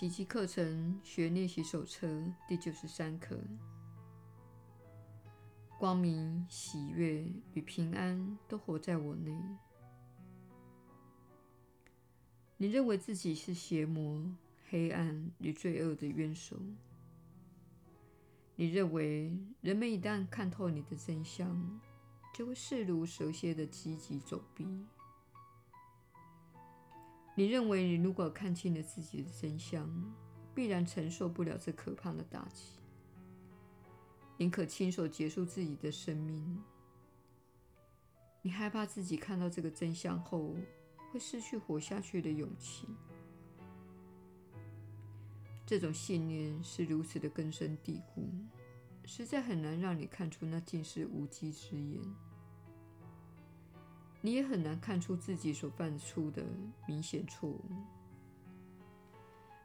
奇迹课程学练习手册第九十三课：光明、喜悦与平安都活在我内。你认为自己是邪魔、黑暗与罪恶的渊藪。你认为人们一旦看透你的真相，就会势如蛇蝎的积极走避。你认为，你如果看清了自己的真相，必然承受不了这可怕的打击，宁可亲手结束自己的生命。你害怕自己看到这个真相后，会失去活下去的勇气。这种信念是如此的根深蒂固，实在很难让你看出那竟是无稽之言。你也很难看出自己所犯出的明显错误，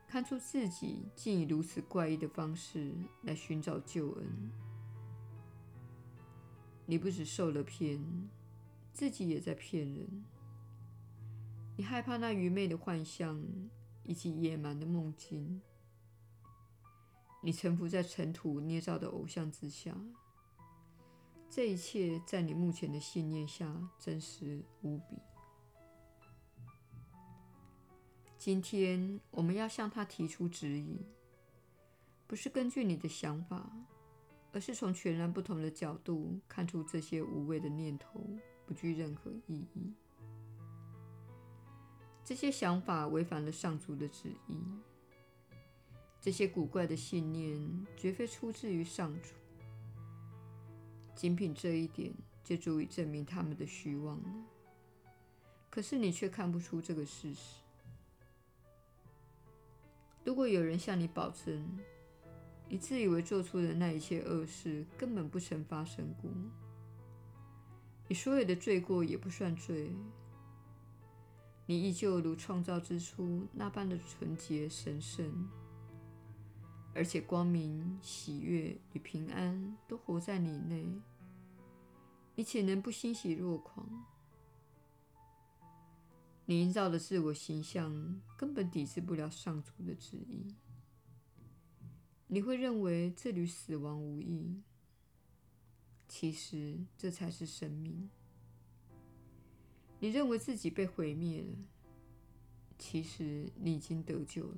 看出自己竟以如此怪异的方式来寻找救恩。你不只受了骗，自己也在骗人。你害怕那愚昧的幻象以及野蛮的梦境。你臣服在尘土捏造的偶像之下。这一切在你目前的信念下真实无比。今天我们要向他提出质疑，不是根据你的想法，而是从全然不同的角度看出这些无谓的念头不具任何意义。这些想法违反了上主的旨意。这些古怪的信念绝非出自于上主。仅凭这一点就足以证明他们的虚妄了。可是你却看不出这个事实。如果有人向你保证，你自以为做出的那一切恶事根本不曾发生过，你所有的罪过也不算罪，你依旧如创造之初那般的纯洁神圣。而且光明、喜悦与平安都活在你内，你岂能不欣喜若狂？你营造的自我形象根本抵制不了上主的旨意。你会认为这与死亡无异，其实这才是生命。你认为自己被毁灭了，其实你已经得救了。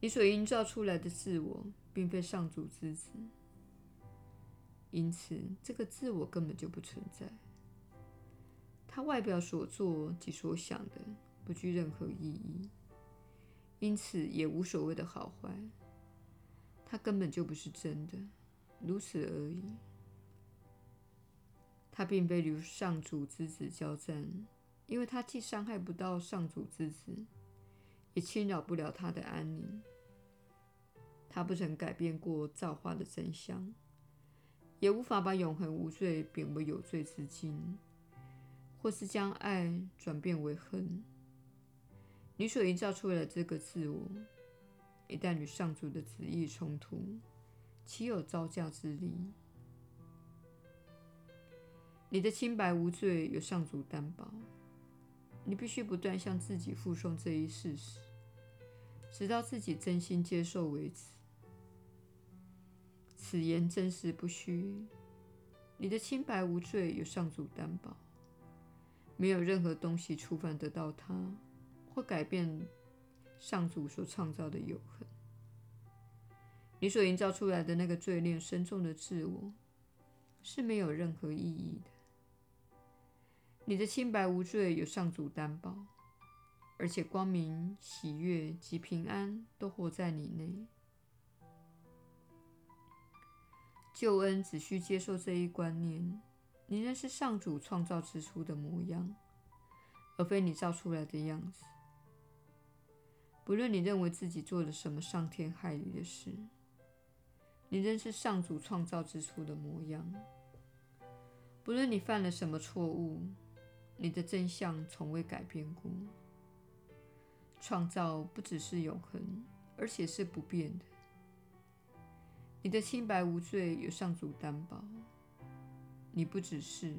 你所营造出来的自我，并非上主之子，因此这个自我根本就不存在。他外表所做及所想的，不具任何意义，因此也无所谓的好坏。他根本就不是真的，如此而已。他并非与上主之子交战，因为他既伤害不到上主之子，也侵扰不了他的安宁。他不曾改变过造化的真相，也无法把永恒无罪贬为有罪之境，或是将爱转变为恨。你所营造出来的这个自我，一旦与上主的旨意冲突，岂有招架之力？你的清白无罪有上主担保，你必须不断向自己附送这一事实，直到自己真心接受为止。此言真实不虚，你的清白无罪有上主担保，没有任何东西触犯得到它，或改变上主所创造的永恒。你所营造出来的那个罪孽深重的自我，是没有任何意义的。你的清白无罪有上主担保，而且光明、喜悦及平安都活在你内。救恩只需接受这一观念：你仍是上主创造之初的模样，而非你造出来的样子。不论你认为自己做了什么伤天害理的事，你仍是上主创造之初的模样。不论你犯了什么错误，你的真相从未改变过。创造不只是永恒，而且是不变的。你的清白无罪有上主担保，你不只是，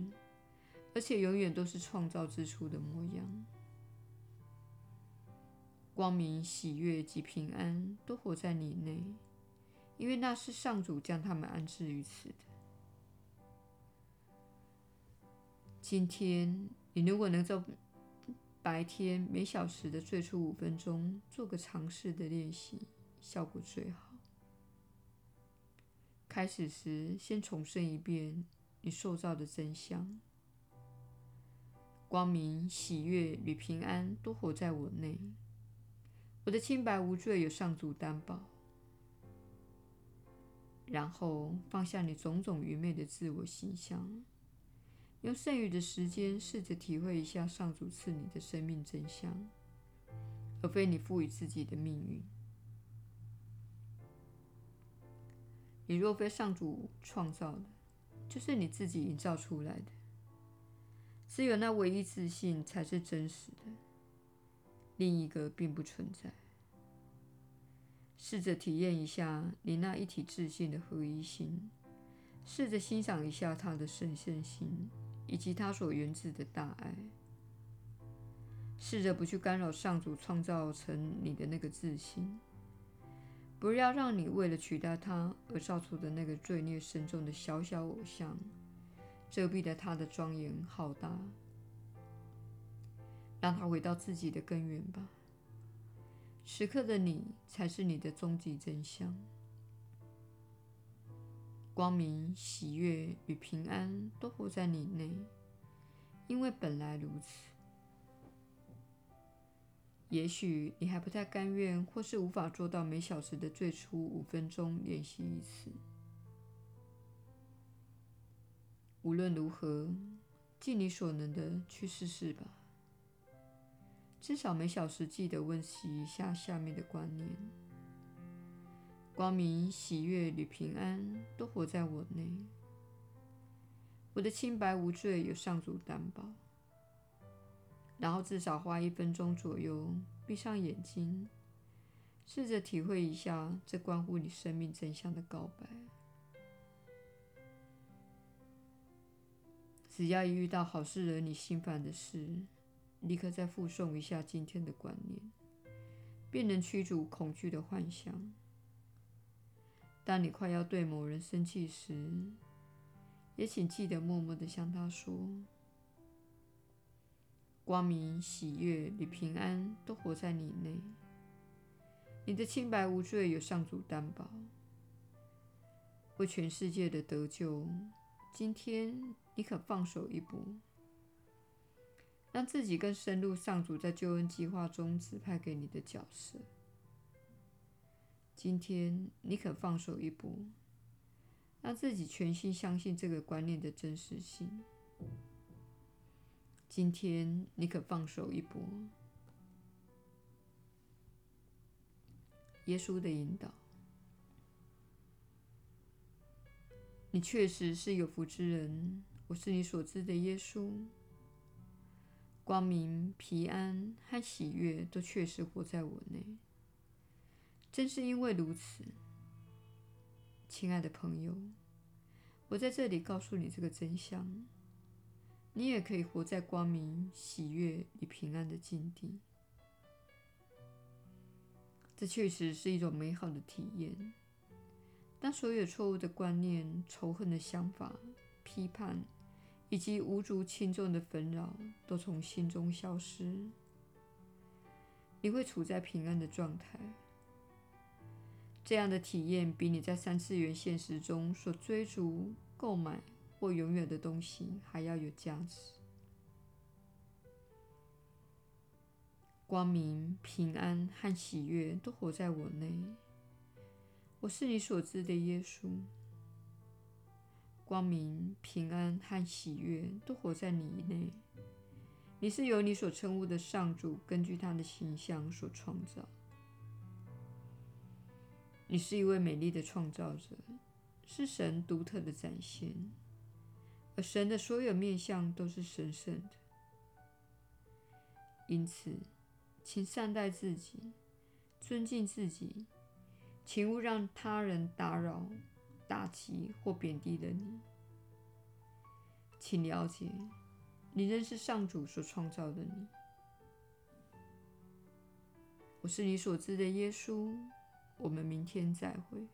而且永远都是创造之初的模样。光明、喜悦及平安都活在你内，因为那是上主将他们安置于此的。今天，你如果能在白天每小时的最初五分钟做个尝试的练习，效果最好。开始时，先重申一遍你受造的真相：光明、喜悦与平安都活在我内。我的清白无罪有上主担保。然后放下你种种愚昧的自我形象，用剩余的时间试着体会一下上主赐你的生命真相，而非你赋予自己的命运。你若非上主创造的，就是你自己营造出来的。只有那唯一自信才是真实的。另一个并不存在。试着体验一下你那一体自信的合一性，试着欣赏一下它的神圣性，以及它所源自的大爱。试着不去干扰上主创造成你的那个自信，不要让你为了取代他而造出的那个罪孽深重的小小偶像，遮蔽了他的庄严浩大。让他回到自己的根源吧。此刻的你才是你的终极真相。光明、喜悦与平安都活在你内，因为本来如此。也许你还不太甘愿，或是无法做到每小时的最初五分钟练习一次。无论如何，尽你所能的去试试吧。至少每小时记得温习一下下面的观念：光明、喜悦与平安都活在我内。我的清白无罪有上主担保。然后至少花一分钟左右，闭上眼睛，试着体会一下这关乎你生命真相的告白。只要一遇到好事惹你心烦的事，立刻再复诵一下今天的观念，便能驱逐恐惧的幻想。当你快要对某人生气时，也请记得默默地向他说：“光明、喜悦与平安都活在你内，你的清白无罪有上主担保。为全世界的得救，今天你可放手一搏。”让自己更深入上主在救恩计划中指派给你的角色。今天你可放手一搏，让自己全心相信这个观念的真实性。今天你可放手一搏。耶稣的引导，你确实是有福之人。我是你所知的耶稣。光明、平安和喜悦都确实活在我内。正是因为如此，亲爱的朋友，我在这里告诉你这个真相：你也可以活在光明、喜悦与平安的境地。这确实是一种美好的体验。当所有错误的观念、仇恨的想法、批判，以及无足轻重的纷扰都从心中消失，你会处在平安的状态。这样的体验比你在三次元现实中所追逐、购买或永远的东西还要有价值。光明、平安和喜悦都活在我内。我是你所知的耶稣。光明、平安和喜悦都活在你内。你是由你所称呼的上主根据他的形象所创造。你是一位美丽的创造者，是神独特的展现，而神的所有面向都是神圣的。因此，请善待自己，尊敬自己，请勿让他人打扰。打击或贬低了你，请了解，你仍是上主所创造的你。我是你所知的耶稣。我们明天再会。